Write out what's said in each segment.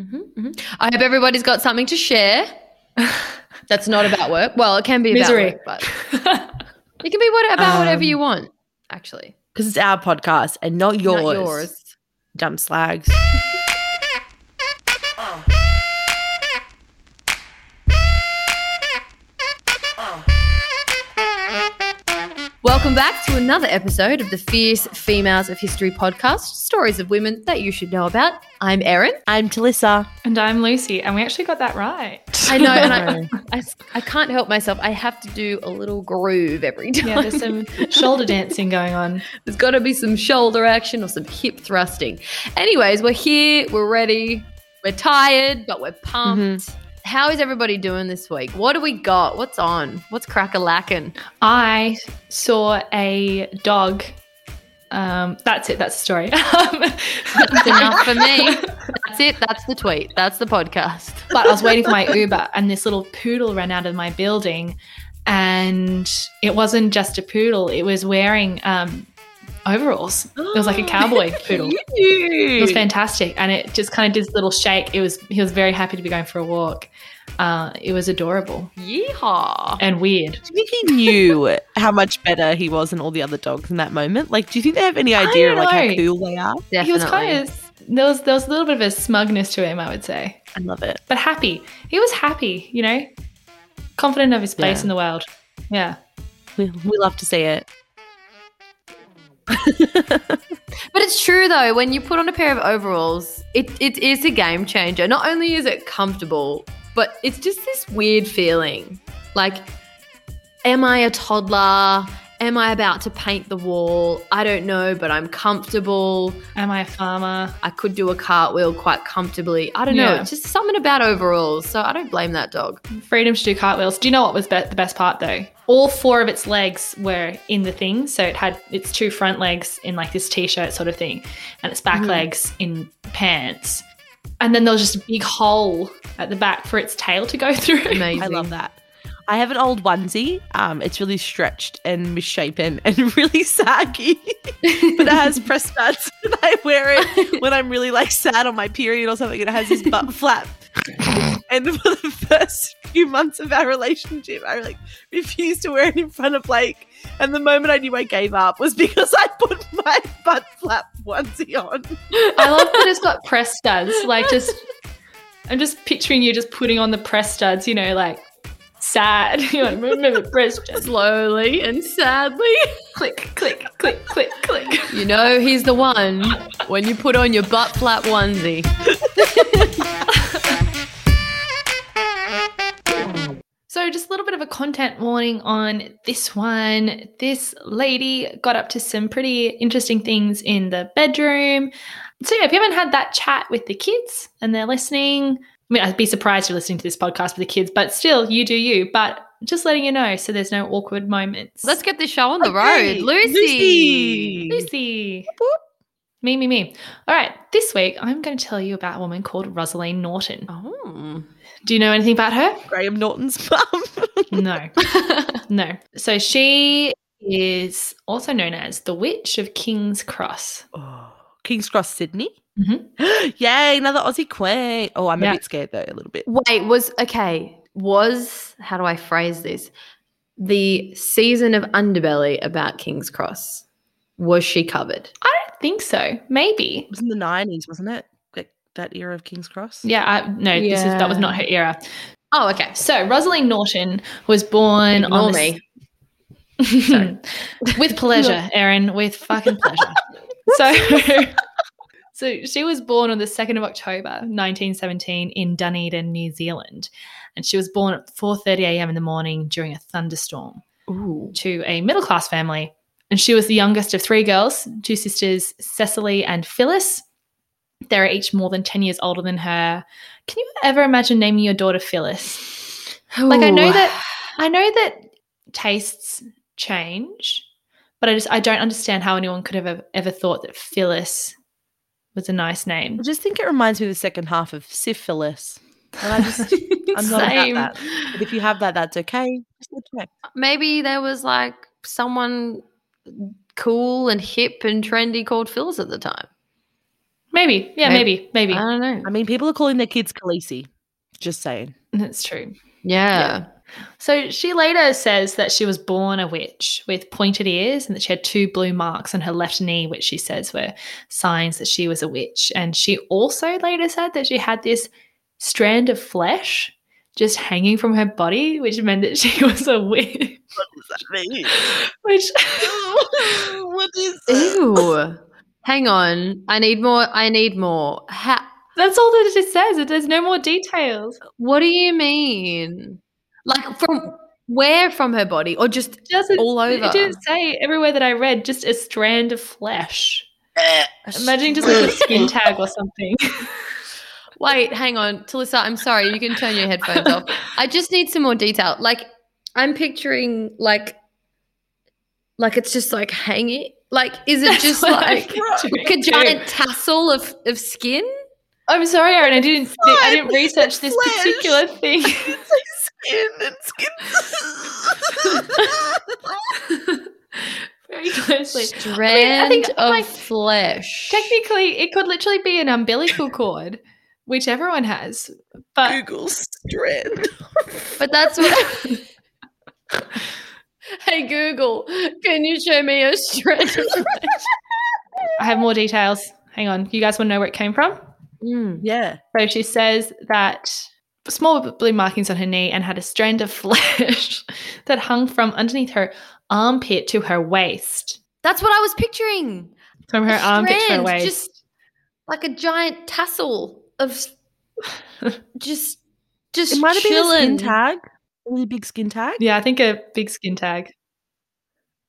Mm-hmm, I hope everybody's got something to share. That's not about work. Well, it can be Misery. about work, but it can be what, about whatever Um, you want. Actually, Because it's our podcast and not yours. not yours. Dumb slags. Welcome back to another episode of the Fierce Females of History podcast, stories of women that you should know about. I'm Erin. I'm Talissa. And I'm Lucy, and we actually got that right. I know, and I, I, I can't help myself. I have to do a little groove every time. Yeah, there's some shoulder dancing going on. There's got to be some shoulder action or some hip thrusting. Anyways, we're here, we're ready, we're tired, but we're pumped. Mm-hmm. How is everybody doing this week? What do we got? What's on? What's crack a lacking? I saw a dog. Um, that's it. That's the story. That's enough for me. That's it. That's the tweet. That's the podcast. but I was waiting for my Uber, and this little poodle ran out of my building, and it wasn't just a poodle; it was wearing um, overalls. It was like a cowboy poodle. It was fantastic, and it just kind of did this little shake. It was he was very happy to be going for a walk. Uh, it was adorable Yeehaw. and weird. Do you think he knew how much better he was than all the other dogs in that moment? Like, do you think they have any idea like how cool they are? Definitely. He was kind of there was there was a little bit of a smugness to him, I would say, I love it. but happy. He was happy, you know, confident of his place Yeah. in the world. Yeah. We, we love to see it. But it's true though, when you put on a pair of overalls, it, it is a game changer. Not only is it comfortable, but it's just this weird feeling. Like, am I a toddler? Am I about to paint the wall? I don't know, but I'm comfortable. Am I a farmer? I could do a cartwheel quite comfortably. I don't know. Yeah. It's just something about overalls. So I don't blame that dog. Freedom to do cartwheels. Do you know what was be- the best part though? All four of its legs were in the thing, so it had its two front legs in like this t-shirt sort of thing, and its back mm-hmm. legs in pants. And then there was just a big hole at the back for its tail to go through. Amazing. I love that. I have an old onesie. Um, it's really stretched and misshapen and really saggy, but it has press studs, and I wear it when I'm really like sad on my period or something. And it has this butt flap. And for the first few months of our relationship, I like refused to wear it in front of Blake. And the moment I knew I gave up was because I put my butt flap onesie on. I love that it's got press studs. Like just I'm just picturing you just putting on the press studs, you know, like sad. You know, remember press studs. Slowly and sadly. Click, click, click, click, click. You know he's the one when you put on your butt flap onesie. So, just a little bit of a content warning on this one. This lady got up to some pretty interesting things in the bedroom. So, yeah, if you haven't had that chat with the kids and they're listening, I mean, I'd be surprised you're listening to this podcast with the kids, but still, you do you. But just letting you know so there's no awkward moments. Let's get this show on the Okay, road. Lucy. Lucy. Lucy. Me, me, me. All right, this week I'm going to tell you about a woman called Rosaleen Norton. Oh. Do you know anything about her? Graham Norton's mum. No. no. So she is also known as the Witch of King's Cross. oh, King's Cross, Sydney. Mhm. Yay, another Aussie queen. Oh, I'm Yeah. a bit scared though, a little bit. Wait, was okay. Was how do I phrase this? The season of Underbelly about King's Cross. Was she covered? I don't think so. Maybe. It was in the 90s, wasn't it? Like that era of King's Cross. Yeah, I, no, this is that was not her era. Oh, okay. So Rosaleen Norton was born Ignore on the me. With pleasure, Erin, with fucking pleasure. so, so she was born on the 2nd of October, 1917 in Dunedin, New Zealand. And she was born at 4.30 a.m. in the morning during a thunderstorm Ooh. to a middle-class family. And she was the youngest of three girls, two sisters, Cecily and Phyllis. They're each more than 10 years older than her. Can you ever imagine naming your daughter Phyllis? Like I know that I know that tastes change, but I just I don't understand how anyone could have ever thought that Phyllis was a nice name. I just think it reminds me of the second half of syphilis. And I just, I'm not Same. about that. But if you have that, that's okay. Just let me know. maybe there was like someone cool and hip and trendy called Phyllis at the time. Maybe. Yeah, maybe. Maybe. I don't know. I mean, people are calling their kids Khaleesi. Just saying. That's true. Yeah. So she later says that she was born a witch with pointed ears and that she had two blue marks on her left knee, which she says were signs that she was a witch. And she also later said that she had this strand of flesh just hanging from her body, which meant that she was a witch. What does that mean? Which what is Ew. Hang on. I need more. I need more. Ha- that's all that it says. There's no more details. what do you mean? Like from where from her body or just doesn't all over? It didn't say everywhere that I read, just a strand of flesh. Imagine just like a skin tag or something. Wait, hang on. Talissa, I'm sorry. You can turn your headphones off. I just need some more detail. Like, I'm picturing like, like it's just like hanging. Like, is it That's just like, like a giant tassel of, of skin? I'm sorry, Erin. I didn't. I didn't research this particular thing. It's like skin and skin. Very closely. Strand think, of like, flesh. Technically, it could literally be an umbilical cord, which everyone has. But Google strand. But that's what. hey Google, can you show me a strand of flesh? I have more details. Hang on. You guys want to know where it came from? Mm. Yeah. So she says that small blue markings on her knee and had a strand of flesh that hung from underneath her armpit to her waist. That's what I was picturing. From her A armpit to her waist. Just like a giant tassel of just just It might have been a chilling. skin tag. A really big skin tag. yeah, I think a big skin tag.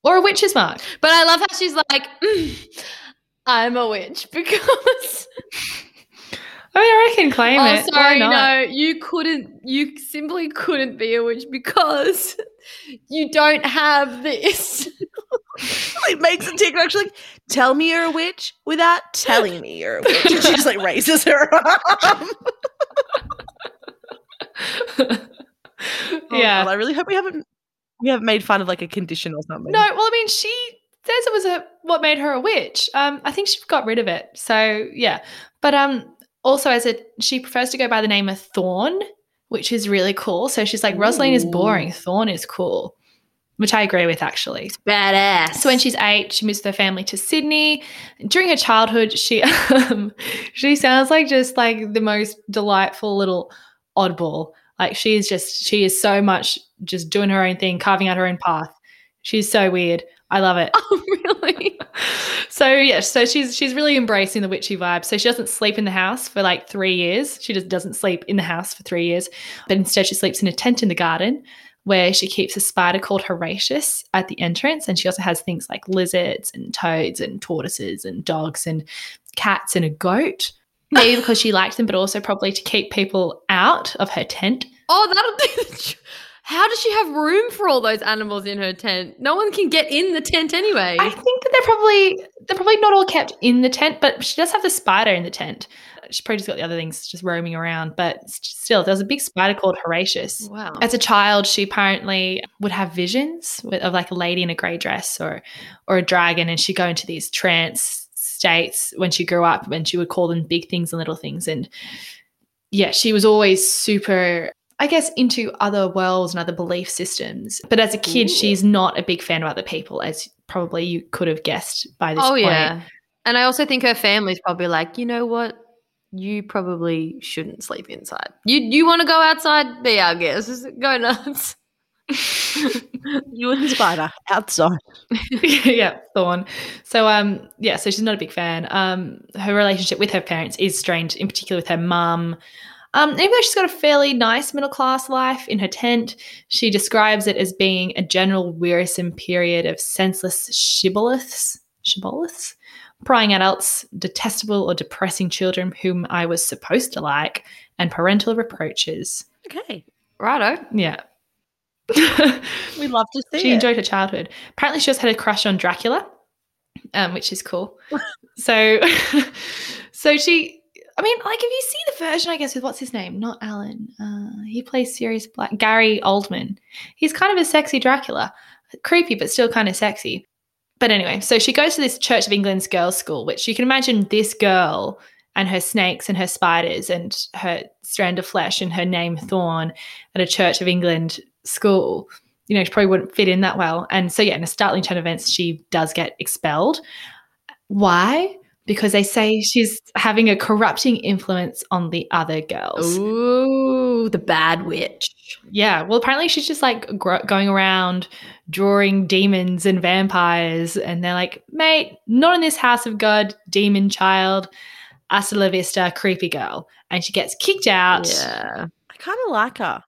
Or a witch's mark. But I love how she's like, "Mm, I'm a witch because I can claim oh it. Why sorry, not? no, you couldn't you simply couldn't be a witch because you don't have this. it makes a TikTok. She's like, "Tell me you're a witch without telling me you're a witch." And she just like raises her arm. Oh, yeah. God, I really hope we haven't we haven't made fun of like a condition or something. No, well, I mean, she says it was a what made her a witch. Um, I think she got rid of it. So yeah, but um, also as a she prefers to go by the name of Thorn, which is really cool. So she's like, Rosaleen is boring. Thorn is cool, which I agree with actually. Badass. So when she's eight, she moves with her family to Sydney. During her childhood, she um, she sounds like just like the most delightful little oddball. Like she is just she is so much just doing her own thing, carving out her own path. She's so weird. I love it. oh really? So yeah, so she's she's really embracing the witchy vibe. So she doesn't sleep in the house for like three years. She just doesn't sleep in the house for three years, but instead she sleeps in a tent in the garden where she keeps a spider called Horatius at the entrance, and she also has things like lizards and toads and tortoises and dogs and cats and a goat. Maybe because she liked them, but also probably to keep people out of her tent. Oh, that'll do. the How does she have room for all those animals in her tent? No one can get in the tent anyway. I think that they're probably they're probably not all kept in the tent, but she does have the spider in the tent. She's probably just got the other things just roaming around, but still, there's a big spider called Horatius. wow. As a child, she apparently would have visions of like a lady in a grey dress or or a dragon, and she'd go into these trance states when she grew up, and she would call them big things and little things. And yeah, she was always super, I guess, into other worlds and other belief systems. But as a kid, Ooh. she's not a big fan of other people, as probably you could have guessed by this oh point. yeah. And I also think her family's probably like, you know what? You probably shouldn't sleep inside. You you want to go outside? Be our guest. Go nuts. You and the spider outside. yeah, Thorn. So um yeah, so she's not a big fan. Um her relationship with her parents is strained, in particular with her mum. Um, even though she's got a fairly nice middle class life in her tent, she describes it as being a general wearisome period of senseless shibboleths, shibboleths, prying adults, detestable or depressing children whom I was supposed to like, and parental reproaches. Okay. Righto. Yeah. We love to see she it. enjoyed her childhood. Apparently, she also had a crush on Dracula, um, which is cool. so, so she. I mean, like, if you see the version, I guess with what's his name, not Alan. Uh, he plays Sirius Black. Gary Oldman. He's kind of a sexy Dracula, creepy but still kind of sexy. But anyway, so she goes to this Church of England's girls' school, which you can imagine this girl and her snakes and her spiders and her strand of flesh and her name Thorn at a Church of England school. You know, she probably wouldn't fit in that well. And so, yeah, in a startling turn of events, she does get expelled. Why? Because they say she's having a corrupting influence on the other girls. Ooh, the bad witch. Yeah. Well, apparently she's just like gro- going around drawing demons and vampires. And they're like, mate, not in this house of God, demon child. Hasta la vista, creepy girl. And she gets kicked out. Yeah. I kind of like her.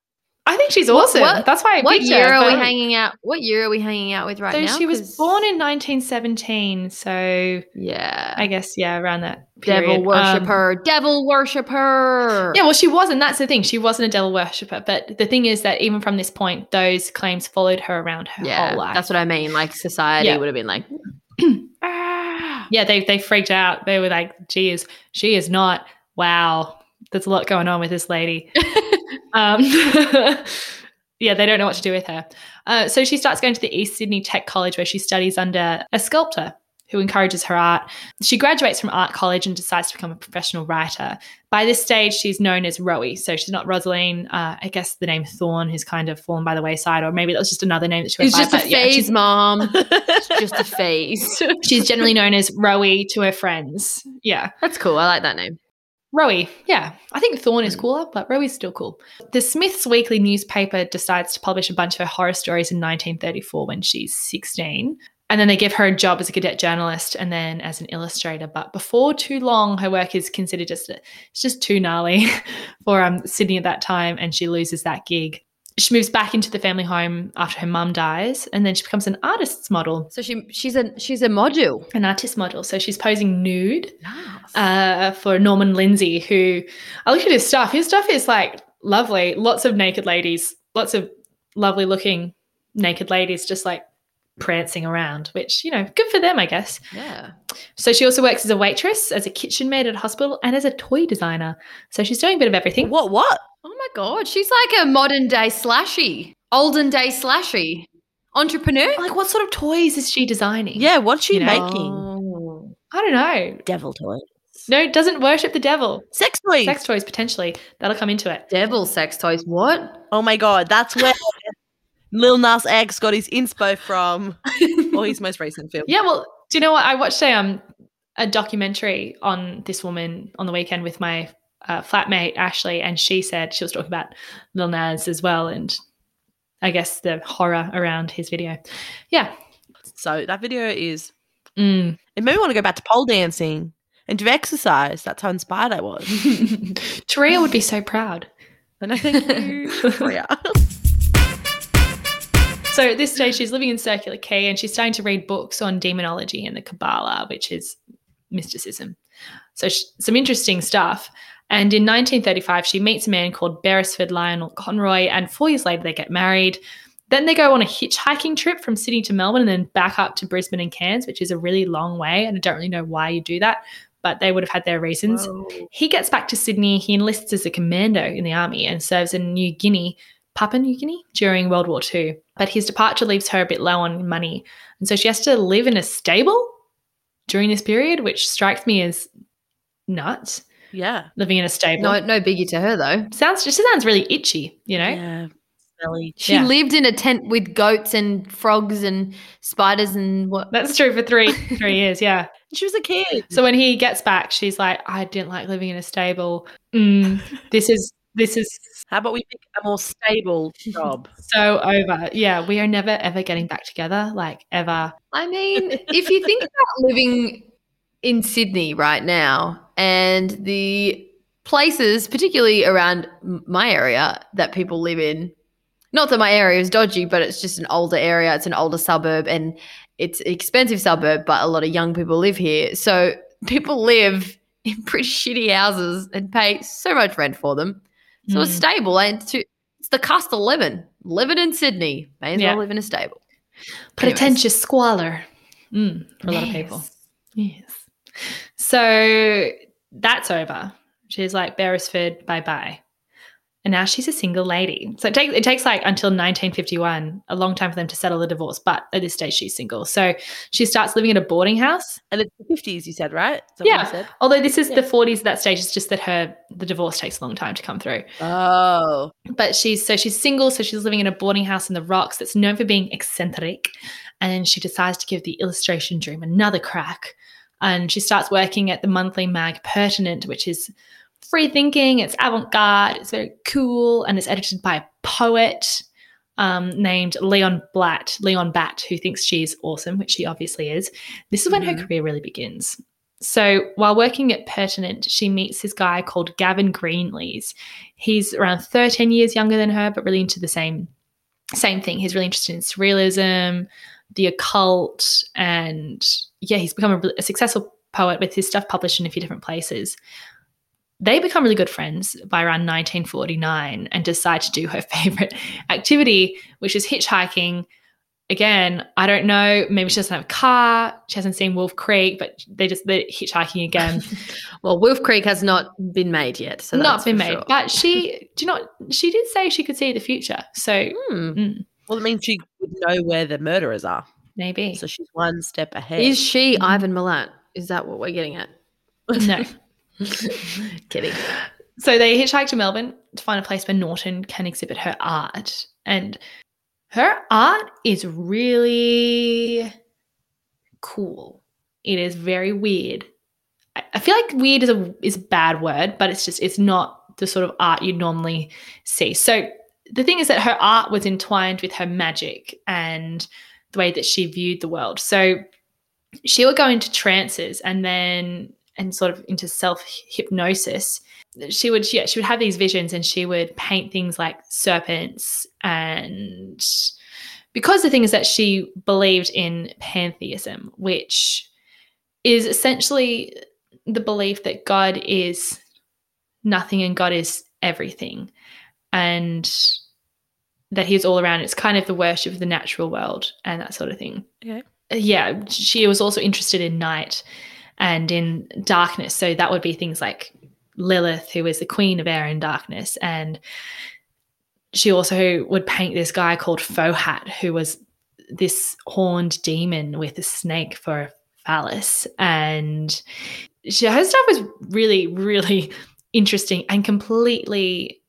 I think she's awesome. what- That's why I What year her. are we hanging out? What year are we hanging out with right so now? she was 'Cause- born in 1917. So Yeah. I guess, yeah, around that period. Devil worshiper, Um. Devil worshiper. Yeah, well, she wasn't. That's the thing. She wasn't a devil worshipper. But the thing is that even from this point, those claims followed her around her Yeah, whole life. that's what I mean. Like society Yeah. would have been like, ah. yeah, they they freaked out. They were like, "Geez, she is not. Wow, there's a lot going on with this lady." um, yeah, they don't know what to do with her. Uh, so she starts going to the East Sydney Tech College, where she studies under a sculptor who encourages her art. She graduates from art college and decides to become a professional writer. By this stage, she's known as Rowie, so she's not Rosaleen. Uh, I guess the name Thorn has kind of fallen by the wayside, or maybe that was just another name that she went It's by. just a but yeah, she's- phase, mom. Just a phase. she's generally known as Rowie to her friends. Yeah. That's cool. I like that name. Rowie, yeah. I think Thorn is cooler, but Rowie's still cool. The Smiths Weekly newspaper decides to publish a bunch of her horror stories in 1934 when she's 16. And then they give her a job as a cadet journalist and then as an illustrator. But before too long, her work is considered just it's just too gnarly for um, Sydney at that time, and she loses that gig. She moves back into the family home after her mum dies, and then she becomes an artist's model, So she she's a she's a module. an artist model. So she's posing nude uh, for Norman Lindsay, who I look at his stuff. His stuff is like lovely. Lots of naked ladies, lots of lovely looking naked ladies just like prancing around, which, you know, good for them, I guess. yeah. So she also works as a waitress, as a kitchen maid at a hospital, and as a toy designer. So she's doing a bit of everything. What? What? Oh my god, she's like a modern day slashy, olden day slashy entrepreneur. Like, what sort of toys is she designing? Yeah, what's she You know, making? Oh. I don't know. Devil toy. No, doesn't worship the devil. Sex toys. Sex toys, potentially. That'll come into it. Devil sex toys. What? Oh my god, that's where Lil Nas X got his inspo from, or his most recent film. Yeah, well, do you know what? I watched a um a documentary on this woman on the weekend with my uh, flatmate Ashley, and she said she was talking about Lil Nas as well, and I guess the horror around his video. Yeah, So that video is. mm. It made me want to go back to pole dancing and do exercise. That's how inspired I was. Taria would be so proud. And I thank you, Freya. So at this stage, she's living in Circular Quay and she's starting to read books on demonology and the Kabbalah, which is mysticism. So sh- some interesting stuff. And in 1935, she meets a man called Beresford Lionel Conroy, and four years later, they get married. Then they go on a hitchhiking trip from Sydney to Melbourne and then back up to Brisbane and Cairns, which is a really long way. And I don't really know why you do that, but they would have had their reasons. He gets back to Sydney. He enlists as a commando in the army and serves in New Guinea, Papua New Guinea, during World War II. But his departure leaves her a bit low on money. And so she has to live in a stable during this period, which strikes me as nuts. Yeah. Living in a stable. No, no biggie to her though. sounds just sounds really itchy, you know? Yeah. Smelly. She Yeah. lived in a tent with goats and frogs and spiders and what? That's true for three three years, yeah. She was a kid. So when he gets back, she's like, I didn't like living in a stable. Mm, this is this is How about we pick a more stable job? so over. Yeah, we are never ever getting back together, like ever. I mean, if you think about living in Sydney right now and the places, particularly around my area, that people live in, not that my area is dodgy, but it's just an older area, it's an older suburb, and it's an expensive suburb, but a lot of young people live here. So people live in pretty shitty houses and pay so much rent for them. So it's Mm. stable and to, it's the cost of living. Living in Sydney, may as Yeah. well live in a stable. pretentious squalor mm, for a lot of people. Yes. So that's over. She's like, Beresford, bye bye. and now she's a single lady. So it takes it takes like until 1951, a long time for them to settle the divorce. But at this stage, she's single. So she starts living in a boarding house. And it's the 50s, you said, right? Is that what Yeah. you said? Although this is Yeah. the 40s at that stage, it's just that her the divorce takes a long time to come through. Oh. But she's so she's single, so she's living in a boarding house in the rocks that's known for being eccentric. And she decides to give the illustration dream another crack. And she starts working at the monthly mag Pertinent, which is free thinking, it's avant-garde, it's very cool, and it's edited by a poet um, named Leon Blatt, Leon Batt, who thinks she's awesome, which she obviously is. This is when her Mhm. career really begins. So while working at Pertinent, she meets this guy called Gavin Greenlees. He's around 13 years younger than her, but really into the same same thing. He's really interested in surrealism, the occult, and yeah, he's become a, a successful poet with his stuff published in a few different places. They become really good friends by around 1949 and decide to do her favorite activity, which is hitchhiking. Again, I don't know. Maybe she doesn't have a car. She hasn't seen Wolf Creek, but they just they're hitchhiking again. Well, Wolf Creek has not been made yet. So Not that's been made, sure. but she do you know she did say she could see the future. So Hmm. Well, it means she would know where the murderers are. maybe So she's one step ahead. Is she Mhm. Ivan Milat? Is that what we're getting at? no. Kidding. So they hitchhike to Melbourne to find a place where Norton can exhibit her art. And her art is really cool. It is very weird. I, I feel like weird is a is a bad word, but it's just it's not the sort of art you'd normally see. So the thing is that her art was entwined with her magic and the way that she viewed the world. So she would go into trances and then and sort of into self hypnosis she would yeah she would have these visions and she would paint things like serpents and because the thing is that she believed in pantheism which is essentially the belief that god is nothing and god is everything and that he's all around it's kind of the worship of the natural world and that sort of thing Okay. Uh, yeah she was also interested in night and in darkness so that would be things like Lilith, who is the queen of air and darkness. And she also would paint this guy called Fohat, who was this horned demon with a snake for a phallus. And she, her stuff was really, really interesting and completely,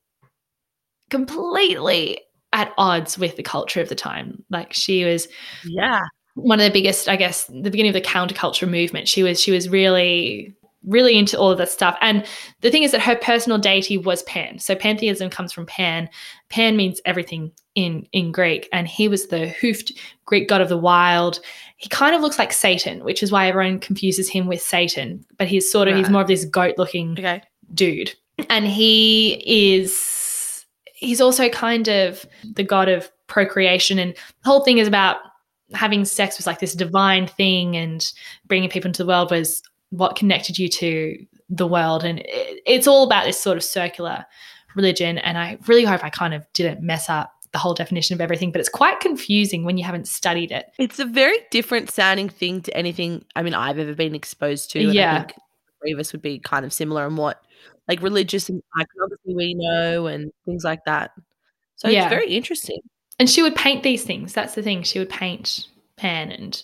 completely at odds with the culture of the time. Like she was yeah. one of the biggest, I guess, the beginning of the counterculture movement. She was she was really really into all of that stuff. And the thing is that her personal deity was Pan. So pantheism comes from Pan. Pan means everything in in Greek, and he was the hoofed Greek god of the wild. He kind of looks like Satan, which is why everyone confuses him with Satan. But he's sort of he's more of this goat looking Okay. dude. And he is he's also kind of the god of procreation and the whole thing is about having sex was like this divine thing and bringing people into the world was what connected you to the world and it, it's all about this sort of circular religion and I really hope I kind of didn't mess up the whole definition of everything but it's quite confusing when you haven't studied it. It's a very different sounding thing to anything I mean I've ever been exposed to. And Yeah. I think three of us would be kind of similar in what like religious and iconography we know and things like that. So Yeah. it's very interesting. and she would paint these things. That's the thing. She would paint Pan and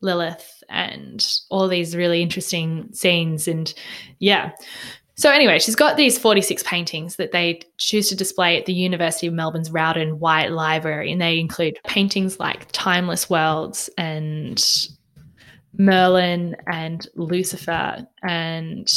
Lilith and all these really interesting scenes. And yeah. So, anyway, she's got these 46 paintings that they choose to display at the University of Melbourne's Rowden White Library. And they include paintings like Timeless Worlds and Merlin and Lucifer and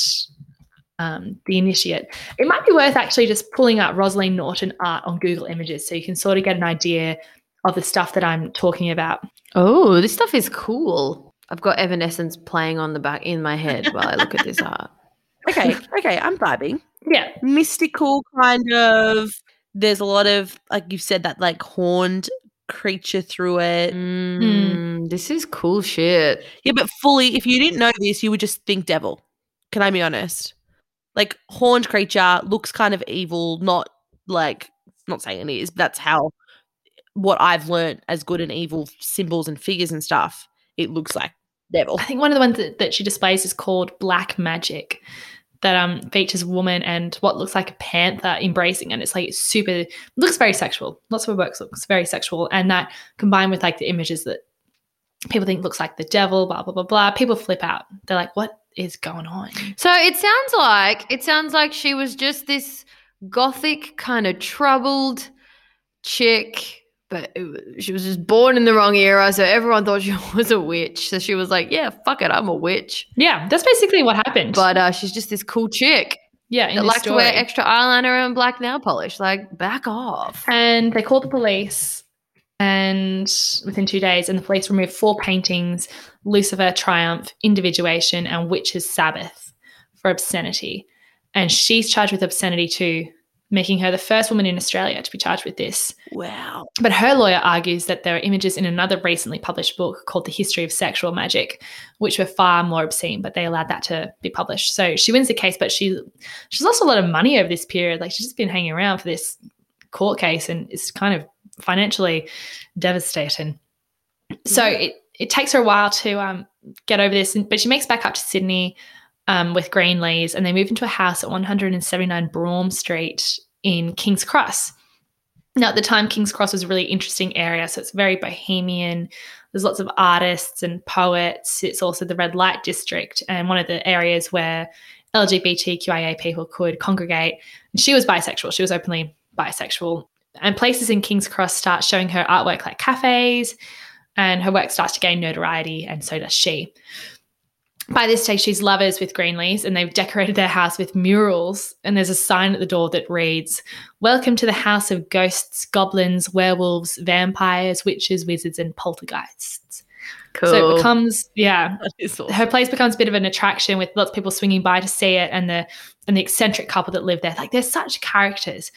um, The Initiate. It might be worth actually just pulling up Rosalind Norton art on Google Images so you can sort of get an idea of the stuff that I'm talking about. Oh, this stuff is cool. I've got Evanescence playing on the back in my head while I look at this art. Okay, okay, I'm vibing. Yeah. Mystical kind of there's a lot of like you've said that like horned creature through it. Mm, This is cool shit. Yeah, but fully, if you didn't know this, you would just think devil. Can I be honest? Like horned creature looks kind of evil, not like not saying it is, but that's how what I've learned as good and evil symbols and figures and stuff. It looks like devil. I think one of the ones that, that she displays is called Black Magic. that um features a woman and what looks like a panther embracing, and it's like super looks very sexual. Lots of her works looks very sexual, and that combined with like the images that people think looks like the devil, blah blah blah blah. People flip out. They're like, "What is going on?" So it sounds like it sounds like she was just this gothic kind of troubled chick, but was- she was just born in the wrong era, so everyone thought she was a witch. So she was like, "Yeah, fuck it, I'm a witch." Yeah, that's basically what happened. But uh, she's just this cool chick yeah, in that likes to wear extra eyeliner and black nail polish. Like, back off. And they called the police, and within two days, and the police removed four paintings Lucifer, Triumph, Individuation, and Witch's Sabbath for obscenity. And she's charged with obscenity too, making her the first woman in Australia to be charged with this. Wow. But her lawyer argues that there are images in another recently published book called The History of Sexual Magic, which were far more obscene, but they allowed that to be published. So she wins the case, but she she's lost a lot of money over this period. Like she's just been hanging around for this court case and it's kind of financially devastating. So it, it takes her a while to um, get over this, but she makes back up to Sydney um, with Greenlees and they move into a house at 179 Brougham Street in King's Cross. Now, at the time, King's Cross was a really interesting area. So it's very bohemian. There's lots of artists and poets. It's also the red light district and one of the areas where LGBTQIA people could congregate. And she was bisexual. She was openly bisexual. And places in King's Cross start showing her artwork like cafes, and her work starts to gain notoriety, and so does she. By this stage, she's lovers with Greenlees, and they've decorated their house with murals. And there's a sign at the door that reads, Welcome to the house of ghosts, goblins, werewolves, vampires, witches, wizards, and poltergeists. Cool. So it becomes, yeah, awesome. her place becomes a bit of an attraction with lots of people swinging by to see it and the and the eccentric couple that live there like they're such characters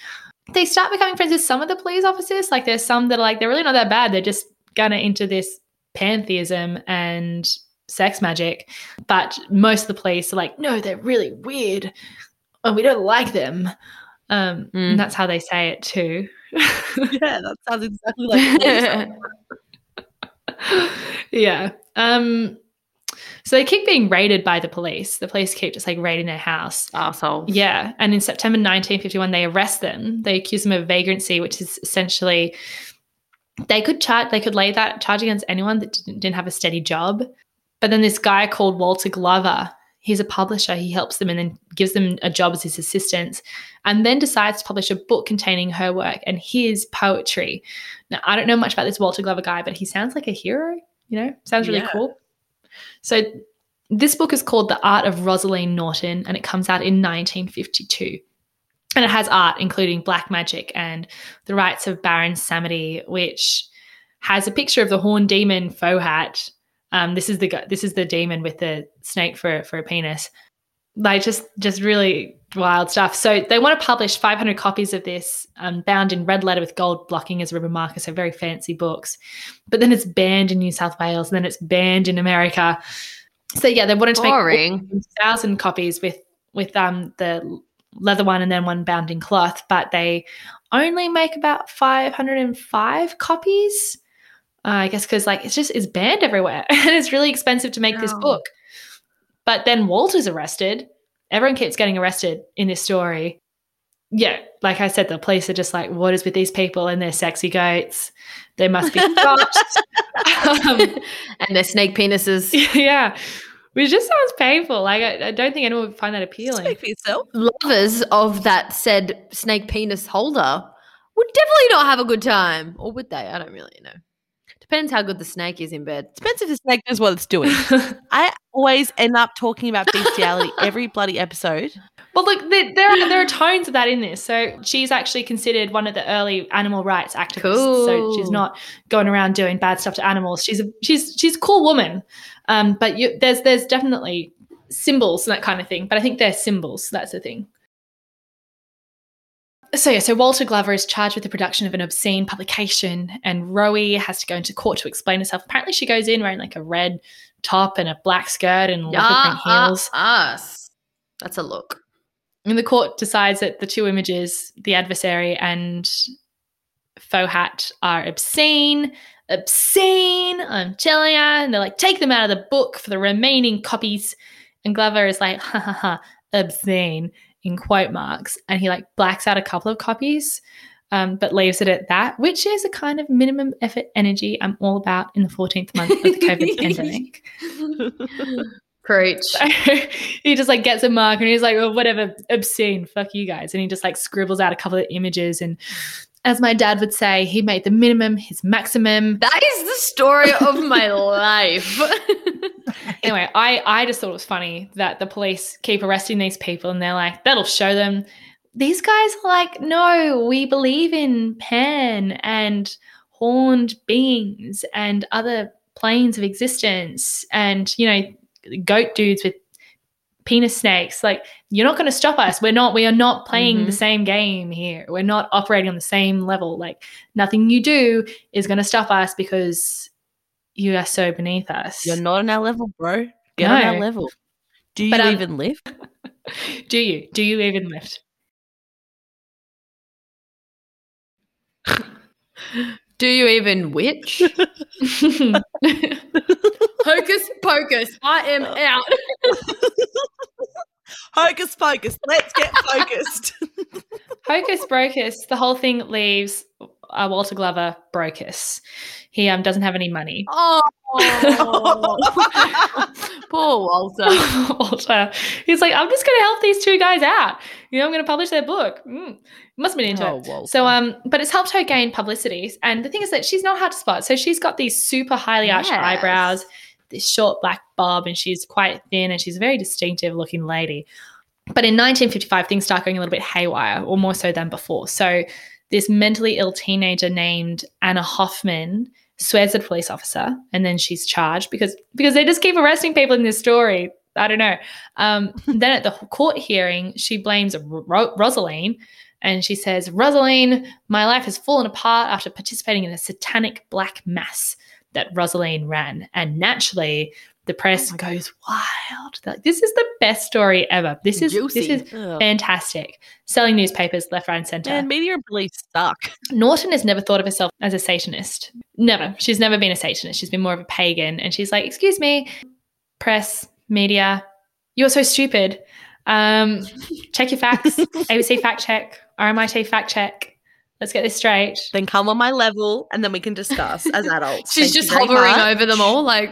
they start becoming friends with some of the police officers. Like there's some that are like they're really not that bad. They're just kind of into this pantheism and sex magic. But most of the police are like no they're really weird and we don't like them. Um Mm. and that's how they say it too. Yeah, that sounds exactly like yeah. Um so they keep being raided by the police. The police keep just like raiding their house. Asshole. Yeah. And in September 1951, they arrest them. They accuse them of vagrancy, which is essentially they could charge they could lay that charge against anyone that didn't, didn't have a steady job. But then this guy called Walter Glover, he's a publisher. He helps them and then gives them a job as his assistant, and then decides to publish a book containing her work and his poetry. Now, I don't know much about this Walter Glover guy, but he sounds like a hero. You know, sounds really Yeah. cool. So this book is called The Art of Rosaleen Norton, and it comes out in 1952. And it has art, including black magic and the rites of Baron Samedi, which has a picture of the horn demon Fohat. Um, this is the this is the demon with the snake for for a penis. Like just just really wild stuff. So they want to publish 500 copies of this, um, bound in red letter with gold blocking as a ribbon marker. So very fancy books. But then it's banned in New South Wales, and then it's banned in America. So yeah, they wanted to make Boring. thousand copies with with um the leather one and then one bound in cloth, but they only make about five hundred and five copies. Uh, I guess because like it's just it's banned everywhere and it's really expensive to make this Oh. book. But then Walter's arrested. Everyone keeps getting arrested in this story. Yeah, like I said, the police are just like, what is with these people and their sexy goats? They must be fucked. um, and their snake penises. yeah, which just sounds painful. Like I, I don't think anyone would find that appealing. Speak for yourself. Lovers of that said snake penis holder would definitely not have a good time. Or would they? I don't really know. Depends how good the snake is in bed. Depends if the snake knows what it's doing. I always end up talking about bestiality every bloody episode. Well, look, there, there are there are tones of that in this. So she's actually considered one of the early animal rights activists. So she's not going around doing bad stuff to animals. She's a she's she's a cool woman. Um, but you, there's there's definitely symbols and that kind of thing. But I think they're symbols. That's the thing. So yeah, so Walter Glover is charged with the production of an obscene publication, and Rowie has to go into court to explain herself. Apparently, she goes in wearing like a red top and a black skirt and leopard print heels. us. That's a look. And the court decides that the two images, the adversary and faux Fohat, are obscene. Obscene. I'm telling you. And they're like, take them out of the book for the remaining copies. And Glover is like, ha ha ha, obscene in quote marks, and he like blacks out a couple of copies. Um, but leaves it at that, which is a kind of minimum effort energy I'm all about in the 14th month of the COVID pandemic. Preach. So he just like gets a mark and he's like, oh, whatever, obscene, fuck you guys. And he just like scribbles out a couple of images. And as my dad would say, he made the minimum his maximum. That is the story of my life. Anyway, I, I just thought it was funny that the police keep arresting these people and they're like, that'll show them. These guys are like, no, we believe in Pan and horned beings and other planes of existence and, you know, goat dudes with penis snakes. Like, you're not going to stop us. We're not, we are not playing the Mhm. same game here. We're not operating on the same level. Like, nothing you do is going to stop us because you are so beneath us. You're not on our level, bro. Get on our level. Do you But, um, even lift? do you? Do you even lift? Do you even witch? Hocus pocus. I am out. Hocus pocus. Let's get focused. Hocus Brocus, the whole thing leaves uh, Walter Glover brocus. He um, doesn't have any money. Oh. Poor Walter. Walter, he's like, I'm just going to help these two guys out. You know, I'm going to publish their book. Mm. Must have been into Oh, it. Walter. So, um, but it's helped her gain publicity. And the thing is that she's not hard to spot. So she's got these super highly arched Yes. eyebrows, this short black bob, and she's quite thin, and she's a very distinctive looking lady. But in 1955, things start going a little bit haywire, or more so than before. So this mentally ill teenager named Anna Hoffman swears at a police officer, and then she's charged because because they just keep arresting people in this story. I don't know. Um, then at the court hearing, she blames Ro- Rosaleen, and she says, "Rosaleen, my life has fallen apart after participating in a satanic black mass that Rosaleen ran." And naturally, the press Oh goes wild. They're like, this is the best story ever. This is this is Ugh. fantastic. Selling newspapers left, right, and center. Man, media really suck. Norton has never thought of herself as a Satanist. Never. She's never been a Satanist. She's been more of a pagan. And she's like, excuse me, press, media, you're so stupid. Um, check your facts. ABC fact check, RMIT fact check. Let's get this straight. Then come on my level, and then we can discuss as adults. She's Thank just hovering much. over them all, like,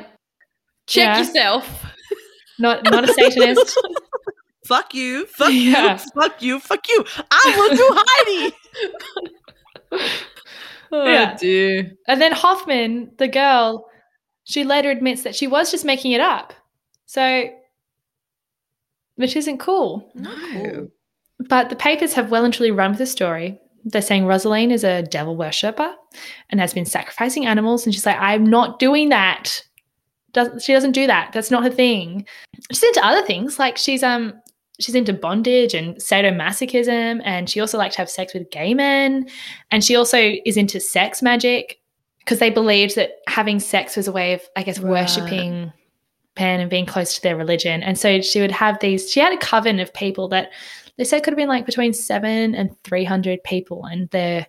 check Yeah. yourself. Not not a Satanist. Fuck you. Fuck Yeah. you. Fuck you. Fuck you. I will do Heidi. Oh, Yeah. dear. and then Hoffman, the girl, she later admits that she was just making it up. So, which isn't cool. No. But the papers have well and truly run with the story. They're saying Rosaleen is a devil worshipper and has been sacrificing animals. And she's like, I'm not doing that. Does, she doesn't do that. That's not her thing. She's into other things. Like she's um she's into bondage and sadomasochism. And she also likes to have sex with gay men. And she also is into sex magic because they believed that having sex was a way of, I guess, Right. worshipping Pan and being close to their religion. And so she would have these, she had a coven of people that they said could have been like between seven and 300 people. And they're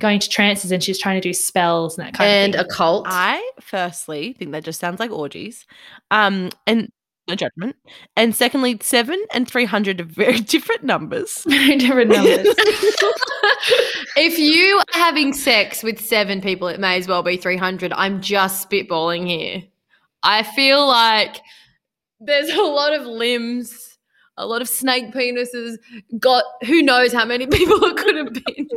going to trances and she's trying to do spells and that kind And of a thing. cult. I firstly think that just sounds like orgies. Um, and no judgment. And secondly, seven and three hundred are very different numbers. Very different numbers. if you are having sex with seven people, it may as well be 300. I'm just spitballing here. I feel like there's a lot of limbs, a lot of snake penises. Got who knows how many people it could have been.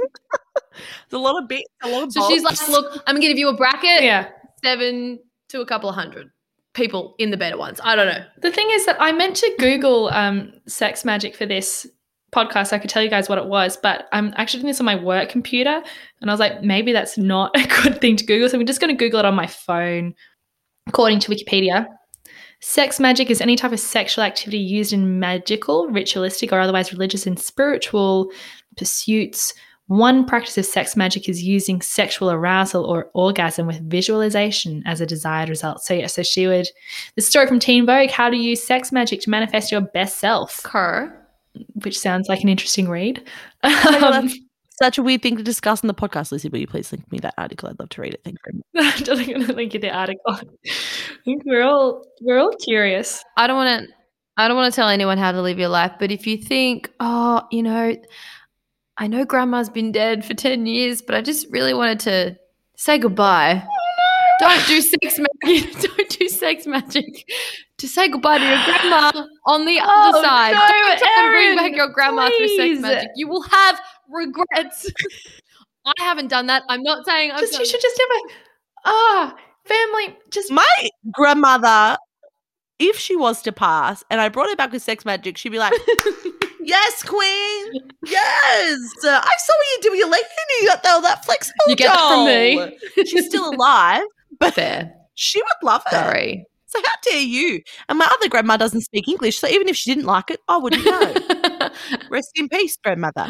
A lot of bits, a lot of So she's like, look, I'm gonna give you a bracket, yeah. seven to a couple of hundred people in the better ones. I don't know. The thing is that I meant to Google um, sex magic for this podcast. I could tell you guys what it was, but I'm actually doing this on my work computer. And I was like, maybe that's not a good thing to Google. So I'm just going to Google it on my phone. According to Wikipedia, sex magic is any type of sexual activity used in magical, ritualistic, or otherwise religious and spiritual pursuits. One practice of sex magic is using sexual arousal or orgasm with visualization as a desired result. So, yeah, so she would the story from Teen Vogue How to Use Sex Magic to Manifest Your Best Self, Kerr. which sounds like an interesting read. Oh God, that's such a weird thing to discuss on the podcast, Lucy. Will you please link me that article? I'd love to read it. Thank you very much. I'm going to link you the article. I think we're all we're all curious. I don't want to. I don't want to tell anyone how to live your life, but if you think, oh, you know, I know grandma's been dead for 10 years, but I just really wanted to say goodbye. Oh, don't do sex magic. Don't do sex magic. To say goodbye to your grandma on the other Oh, side. no, Don't try and bring back your grandma through sex magic. You will have regrets. I haven't done that. I'm not saying I've Just done you should just have a ah family. Just My grandmother, if she was to pass and I brought her back with sex magic, she'd be like, Yes, Queen. Yes. I saw what you do with your leg. Who knew that they were that flexible? You get that from me. She's still alive, but fair. she would love it. Sorry. So how dare you? And my other grandma doesn't speak English, so even if she didn't like it, I wouldn't know. Rest in peace, grandmother.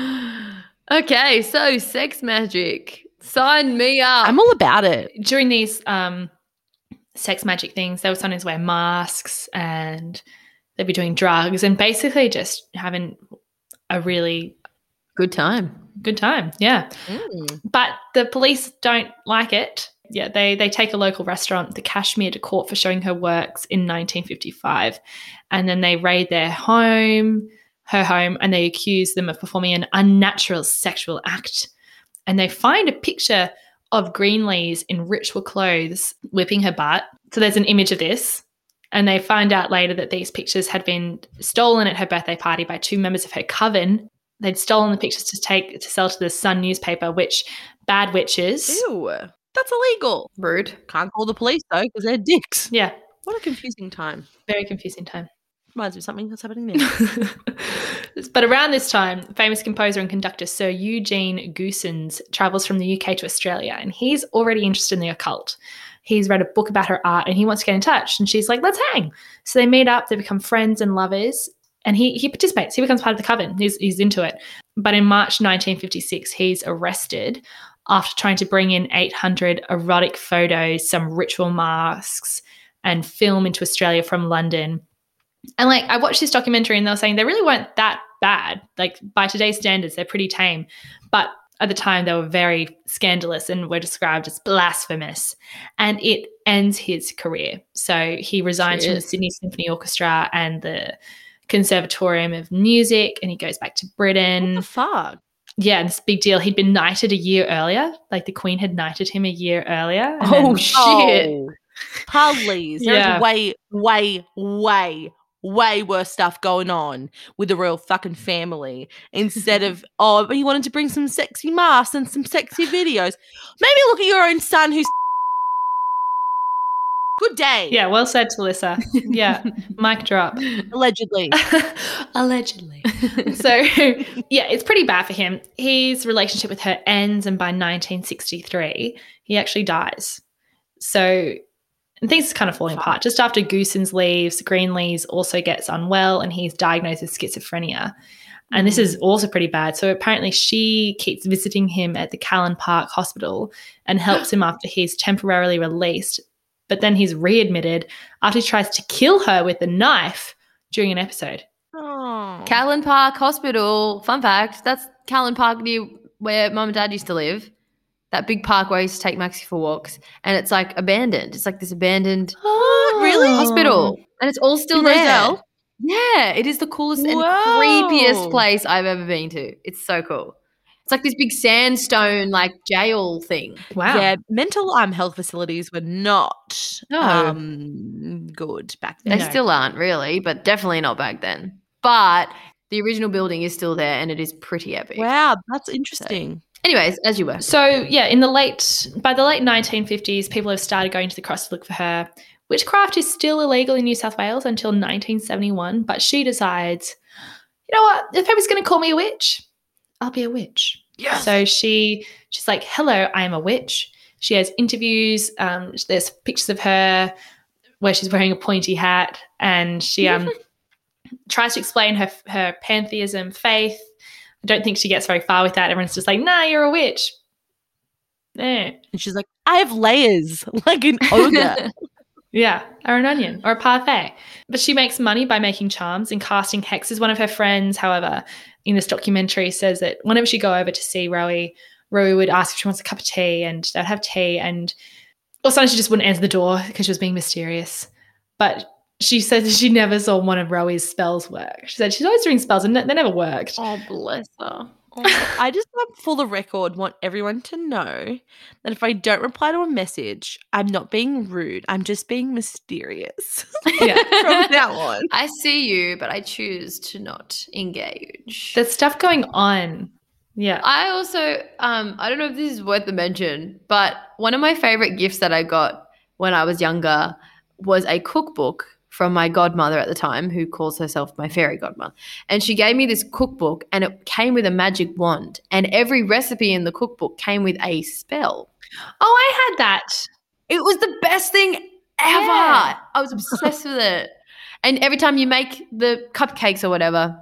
Okay, so sex magic. Sign me up. I'm all about it. during these um sex magic things, they would sometimes wear masks and they'd be doing drugs and basically just having a really Good time. good time. Yeah. But the police don't like it. Yeah, they they take a local restaurant, the Kashmir, to court for showing her works in 1955, and then they raid their home, her home, and they accuse them of performing an unnatural sexual act. And they find a picture of Greenlees in ritual clothes whipping her butt. So there's an image of this. And they find out later that these pictures had been stolen at her birthday party by two members of her coven. They'd stolen the pictures to take to sell to the Sun newspaper, which bad witches. Ew. That's illegal. Rude. Can't call the police though, because they're dicks. Yeah, What a confusing time. very confusing time. Reminds me of something that's happening now. but around this time, famous composer and conductor Sir Eugene Goossens travels from the UK to Australia, and he's already interested in the occult. He's read a book about her art, and he wants to get in touch. And she's like, "Let's hang." So they meet up. They become friends and lovers. And he he participates. He becomes part of the coven. He's he's into it. But in March 1956, he's arrested after trying to bring in 800 erotic photos, some ritual masks, and film into Australia from London. And like I watched this documentary and they were saying they really weren't that bad. Like by today's standards, they're pretty tame. But at the time they were very scandalous and were described as blasphemous. And it ends his career. So he resigns from the Sydney Symphony Orchestra and the Conservatorium of Music and he goes back to what Britain. the fuck? Yeah, and it's big deal. He'd been knighted a year earlier. Like the Queen had knighted him a year earlier. Oh, then- shit. Oh, please. There's Yeah. way, way, way, way worse stuff going on with the royal fucking mm. family instead of, oh, but he wanted to bring some sexy masks and some sexy videos. Maybe look at your own son who's. Good day. yeah, well said, Talissa. Yeah, mic drop. Allegedly. Allegedly. so yeah, it's pretty bad for him. His relationship with her ends, and by 1963, he actually dies. So and things are kind of falling apart. Just after Goossens leaves, Greenlees also gets unwell, and he's diagnosed with schizophrenia. And this is mm. also pretty bad. So apparently, she keeps visiting him at the Callan Park Hospital and helps him after he's temporarily released. But then he's readmitted after he tries to kill her with a knife during an episode. Oh. Callan Park Hospital. Fun fact: that's Callan Park near where Mum and Dad used to live. That big park where I used to take Maxie for walks, and it's like abandoned. It's like this abandoned What? Really? hospital, and it's all still In there. Rozelle? Yeah, it is the coolest and creepiest place I've ever been to. It's so cool. It's like this big sandstone like jail thing. Wow. Yeah, mental um health facilities were not No. um good back They then. No. still aren't really, but definitely not back then. But the original building is still there, and it is pretty epic. Wow, that's interesting. Anyways, as you were. So yeah, in the late by the late 1950s, people have started going to the cross to look for her. Witchcraft is still illegal in New South Wales until 1971, but she decides, you know what? If everyone's going to call me a witch, I'll be a witch. Yes. So she she's like, "Hello, I am a witch." She has interviews. Um, there's pictures of her where she's wearing a pointy hat, and she um tries to explain her her pantheism faith. I don't think she gets very far with that. Everyone's just like, "Nah, you're a witch." Eh. And she's like, I have layers like an ogre. Yeah, or an onion or a parfait. But she makes money by making charms and casting hexes. One of her friends, however, in this documentary says that whenever she'd go over to see Rowie, Rowie would ask if she wants a cup of tea and they'd have tea and or sometimes she just wouldn't answer the door because she was being mysterious. But she said that she never saw one of Rowie's spells work. She said she's always doing spells and they never worked. Oh, bless her. I just, for the record, want everyone to know that if I don't reply to a message, I'm not being rude. I'm just being mysterious. Yeah. From now on. I see you, but I choose to not engage. There's stuff going on. Yeah. I also, um, I don't know if this is worth the mention, but one of my favorite gifts that I got when I was younger was a cookbook from my godmother at the time, who calls herself my fairy godmother. And she gave me this cookbook, and it came with a magic wand, and every recipe in the cookbook came with a spell. Oh, I had that. It was the best thing ever. Yeah. I was obsessed with it. And every time you make the cupcakes or whatever,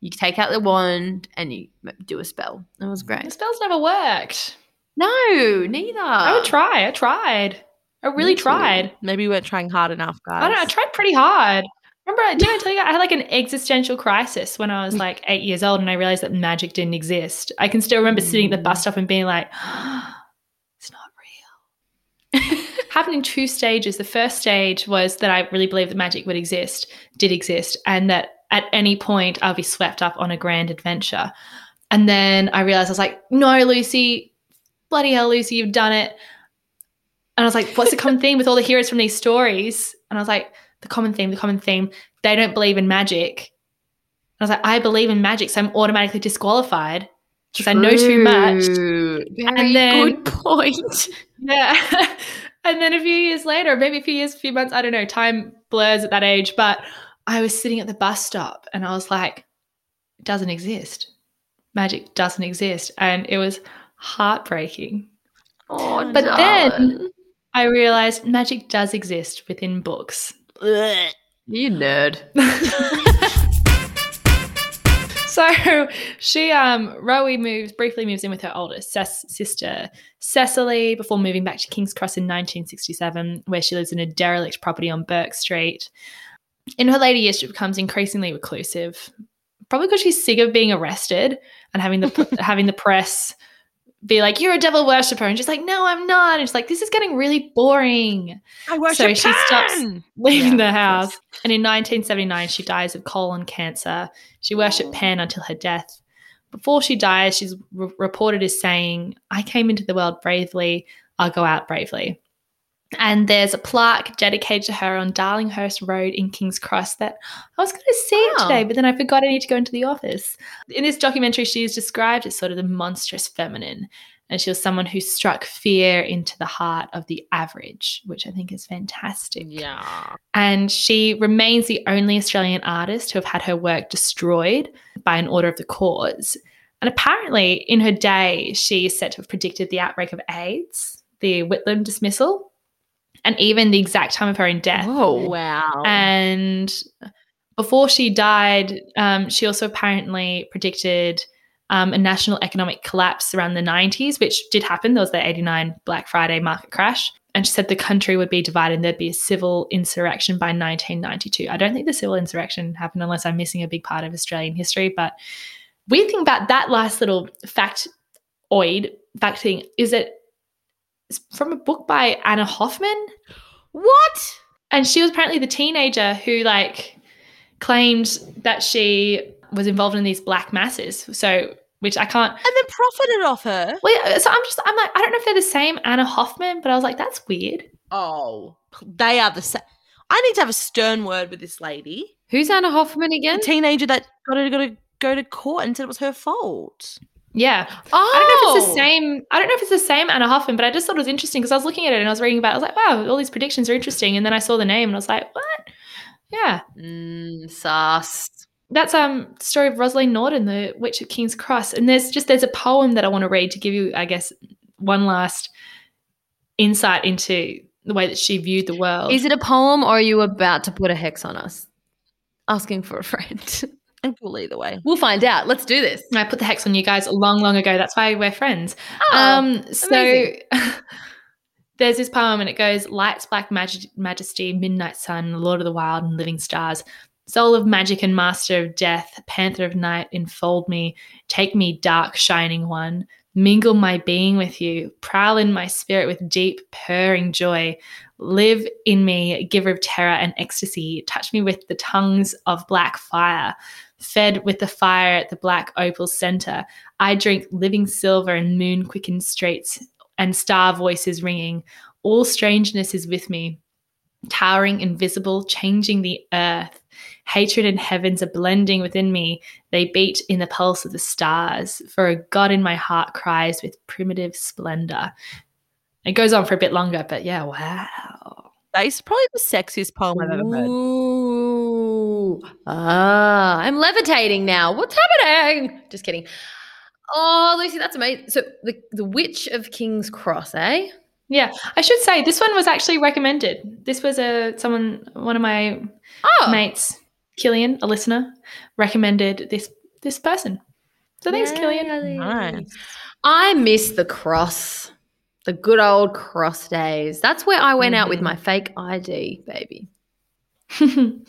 you take out the wand and you do a spell. It was The great. spells never worked. No, neither. I would try. I tried. I really tried. Maybe we weren't trying hard enough, guys. I don't know. I tried pretty hard. Remember, did I tell you I had like an existential crisis when I was like eight years old and I realized that magic didn't exist. I can still remember sitting at the bus mm. stop and being like, it's not real. Happened in two stages. The first stage was that I really believed that magic would exist, did exist, and that at any point I'll be swept up on a grand adventure. And then I realized I was like, no, Lucy, bloody hell, Lucy, you've done it. And I was like, what's the common theme with all the heroes from these stories? And I was like, the common theme, the common theme, they don't believe in magic. And I was like, I believe in magic, so I'm automatically disqualified because I know too much. Very And then- good point. Yeah. and then a few years later, maybe a few years, a few months, I don't know, time blurs at that age, but I was sitting at the bus stop and I was like, it doesn't exist. Magic doesn't exist. And it was heartbreaking. Oh, But then-. I realized magic does exist within books. You nerd. So she, um, Rowie moves briefly moves in with her older ses- sister Cecily before moving back to King's Cross in 1967, where she lives in a derelict property on Burke Street. In her later years, she becomes increasingly reclusive, probably because she's sick of being arrested and having the having the press be like, "You're a devil worshipper," and she's like, "No, I'm not." And she's like, "This is getting really boring." I worship So she stops- leaving Yeah, the house. And in 1979, she dies of colon cancer. She worshipped Pan until her death. Before she dies, she's re- reported as saying, I came into the world bravely, I'll go out bravely. And there's a plaque dedicated to her on Darlinghurst Road in King's Cross that I was going to see Oh. today, but then I forgot I need to go into the office. In this documentary, she is described as sort of the monstrous feminine. And she was someone who struck fear into the heart of the average, which I think is fantastic Yeah. and she remains the only Australian artist to have had her work destroyed by an order of the courts. And apparently, in her day, she is said to have predicted the outbreak of AIDS, the Whitlam dismissal, and even the exact time of her own death. Whoa. Wow. And before she died, um, she also apparently predicted um, a national economic collapse around the 90s, which did happen. There was the 89 Black Friday market crash. And she said the country would be divided and there'd be a civil insurrection by 1992. I don't think the civil insurrection happened unless I'm missing a big part of Australian history. But weird thing about that last little factoid, fact thing, is that it's from a book by Anna Hoffman what? and she was apparently the teenager who like claimed that she was involved in these black masses so which i can't And then profited off her. well yeah, so i'm just i'm like i don't know if they're the same anna hoffman but i was like that's weird Oh. They are the same. I need to have a stern word with this lady. Who's Anna Hoffman again? The teenager that got to, got to go to court and said it was her fault. Yeah Oh, i don't know if it's the same i don't know if it's the same anna hoffman but i just thought it was interesting because i was looking at it and i was reading about it i was like wow all these predictions are interesting and then i saw the name and i was like what yeah Mm, sus. that's um the story of Rosaleen Norton, the Witch of King's Cross. And there's just there's a poem that I want to read to give you, I guess, one last insight into the way that she viewed the world. Is it a poem or are you about to put a hex on us? Asking for a friend. And cool either way. we'll find out. Let's do this. I put the hex on you guys long, long ago. That's why we're friends. Oh, um, so there's this poem, and it goes: "Lights, black maj- majesty, midnight sun, Lord of the wild and living stars, soul of magic and master of death, panther of night, enfold me, take me, dark shining one." Mingle my being with you, prowl in my spirit with deep, purring joy. Live in me, giver of terror and ecstasy. Touch me with the tongues of black fire. Fed with the fire at the black opal center. I drink living silver and moon quickened streets and star voices ringing. All strangeness is with me, towering, invisible, changing the earth. Hatred and heavens are blending within me. They beat in the pulse of the stars. For a God in my heart cries with primitive splendor. It goes on for a bit longer, but yeah, wow. That is probably the sexiest poem I've ever heard. Ooh. Ah, I'm levitating now. What's happening? Just kidding. Oh, Lucy, that's amazing. So the the Witch of King's Cross, eh? Yeah, I should say this one was actually recommended. This was a someone, one of my Oh, mates, Killian, a listener, recommended this this person. So thanks, Killian. Nice. I miss the cross, the good old cross days. That's where I went out with Mhm. my fake ID, baby.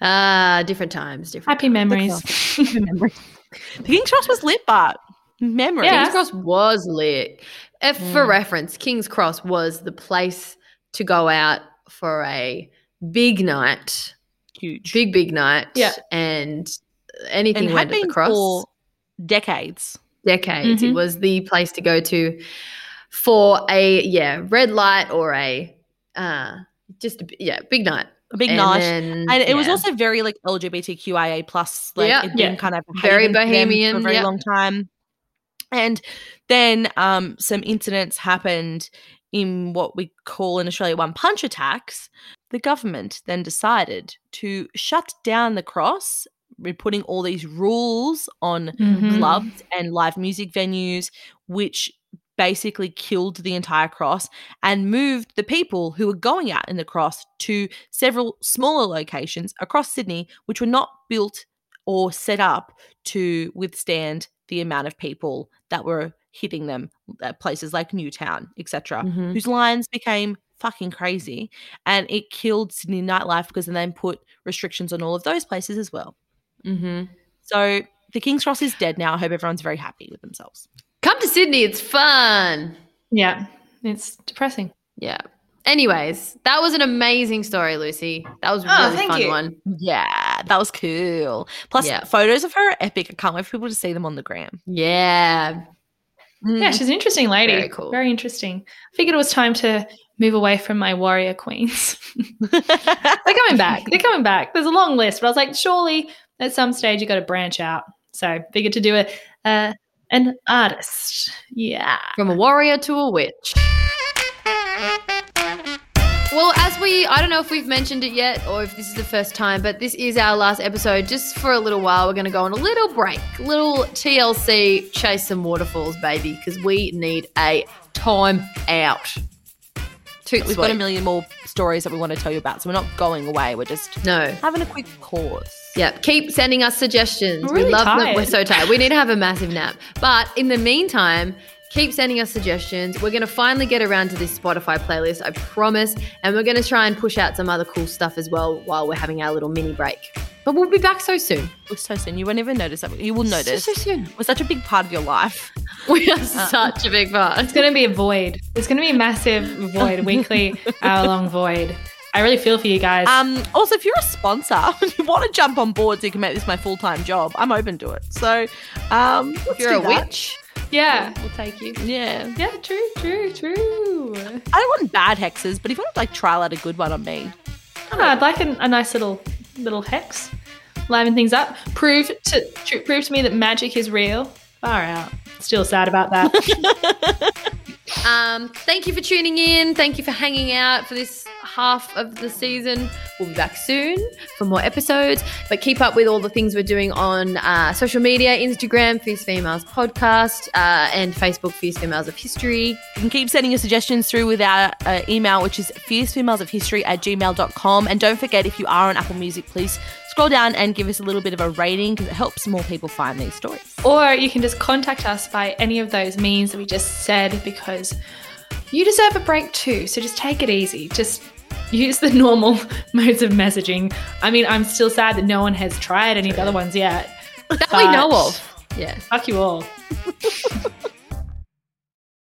Ah, different times, different. Happy memories. The King's Cross was lit, but memories. Yeah. King's Cross was lit. If, For Mm. reference, King's Cross was the place to go out for a big night, Huge. big big night. Yeah. and anything and went had at the cross. for decades. decades. It Mhm. was the place to go to for a yeah red light or a uh just a, b- yeah big night. A big And night. then, And it was also very like LGBTQIA plus, like Yeah. it'd been Yeah. kind of Very haven for them bohemian, for a very yeah. long time. And then um, some incidents happened in what we call in Australia one punch attacks. The government then decided to shut down the cross, re- putting all these rules on Mhm. clubs and live music venues, which basically killed the entire cross and moved the people who were going out in the cross to several smaller locations across Sydney, which were not built or set up to withstand the amount of people that were hitting them at places like Newtown, etc., Mhm. whose lines became fucking crazy and it killed Sydney nightlife because they then put restrictions on all of those places as well. Mhm. So the King's Cross is dead now. I hope everyone's very happy with themselves. Come to Sydney. It's fun. Yeah, it's depressing. Yeah. Anyways, that was an amazing story, Lucy. That was a Oh, really thank fun you. one. Yeah, that was cool. Plus, Yeah. photos of her are epic. I can't wait for people to see them on the gram. Yeah. Yeah, she's an interesting lady. Very cool. Very interesting. I figured it was time to move away from my warrior queens. They're coming back. They're coming back. There's a long list, but I was like, surely at some stage you got to branch out. So figured to do it. Uh, an artist. Yeah. From a warrior to a witch. Well, as we, I don't know if we've mentioned it yet or if this is the first time, but this is our last episode. Just for a little while, we're going to go on a little break, little TLC, chase some waterfalls, baby, because we need a time out. We've got a million more stories that we want to tell you about, so we're not going away. We're just No. having a quick pause. Yeah, keep sending us suggestions. I'm we really love them. We're so tired. We need to have a massive nap. But in the meantime, keep sending us suggestions. We're going to finally get around to this Spotify playlist, I promise. And we're going to try and push out some other cool stuff as well while we're having our little mini break. But we'll be back so soon. We're so soon. You won't even notice that. You will notice. So, so soon. We're such a big part of your life. We are such a big part. It's going to be a void. It's going to be a massive void, weekly, hour long void. I really feel for you guys. Um, also, if you're a sponsor and you want to jump on board so you can make this my full time job, I'm open to it. So, um, If you're a witch, yeah. we'll take you. yeah. Yeah, true, true, true. I don't want bad hexes, but if you want to like trial out a good one on me, Oh, I'd like a, a nice little little hex, liven things up. Prove to tr- prove to me that magic is real. Far out. Still sad about that. Um, thank you for tuning in. Thank you for hanging out for this half of the season. We'll be back soon for more episodes. But keep up with all the things we're doing on uh, social media Instagram, Fierce Females Podcast, uh, and Facebook, Fierce Females of History. You can keep sending your suggestions through with our uh, email, which is fiercefemalesofhistory at gmail.com. And don't forget, if you are on Apple Music, please scroll down and give us a little bit of a rating because it helps more people find these stories. or you can just contact us by any of those means that we just said because you deserve a break too. So just take it easy. Just use the normal modes of messaging. I mean, I'm still sad that no one has tried any of the other ones yet. That we know of. Yeah. Fuck you all.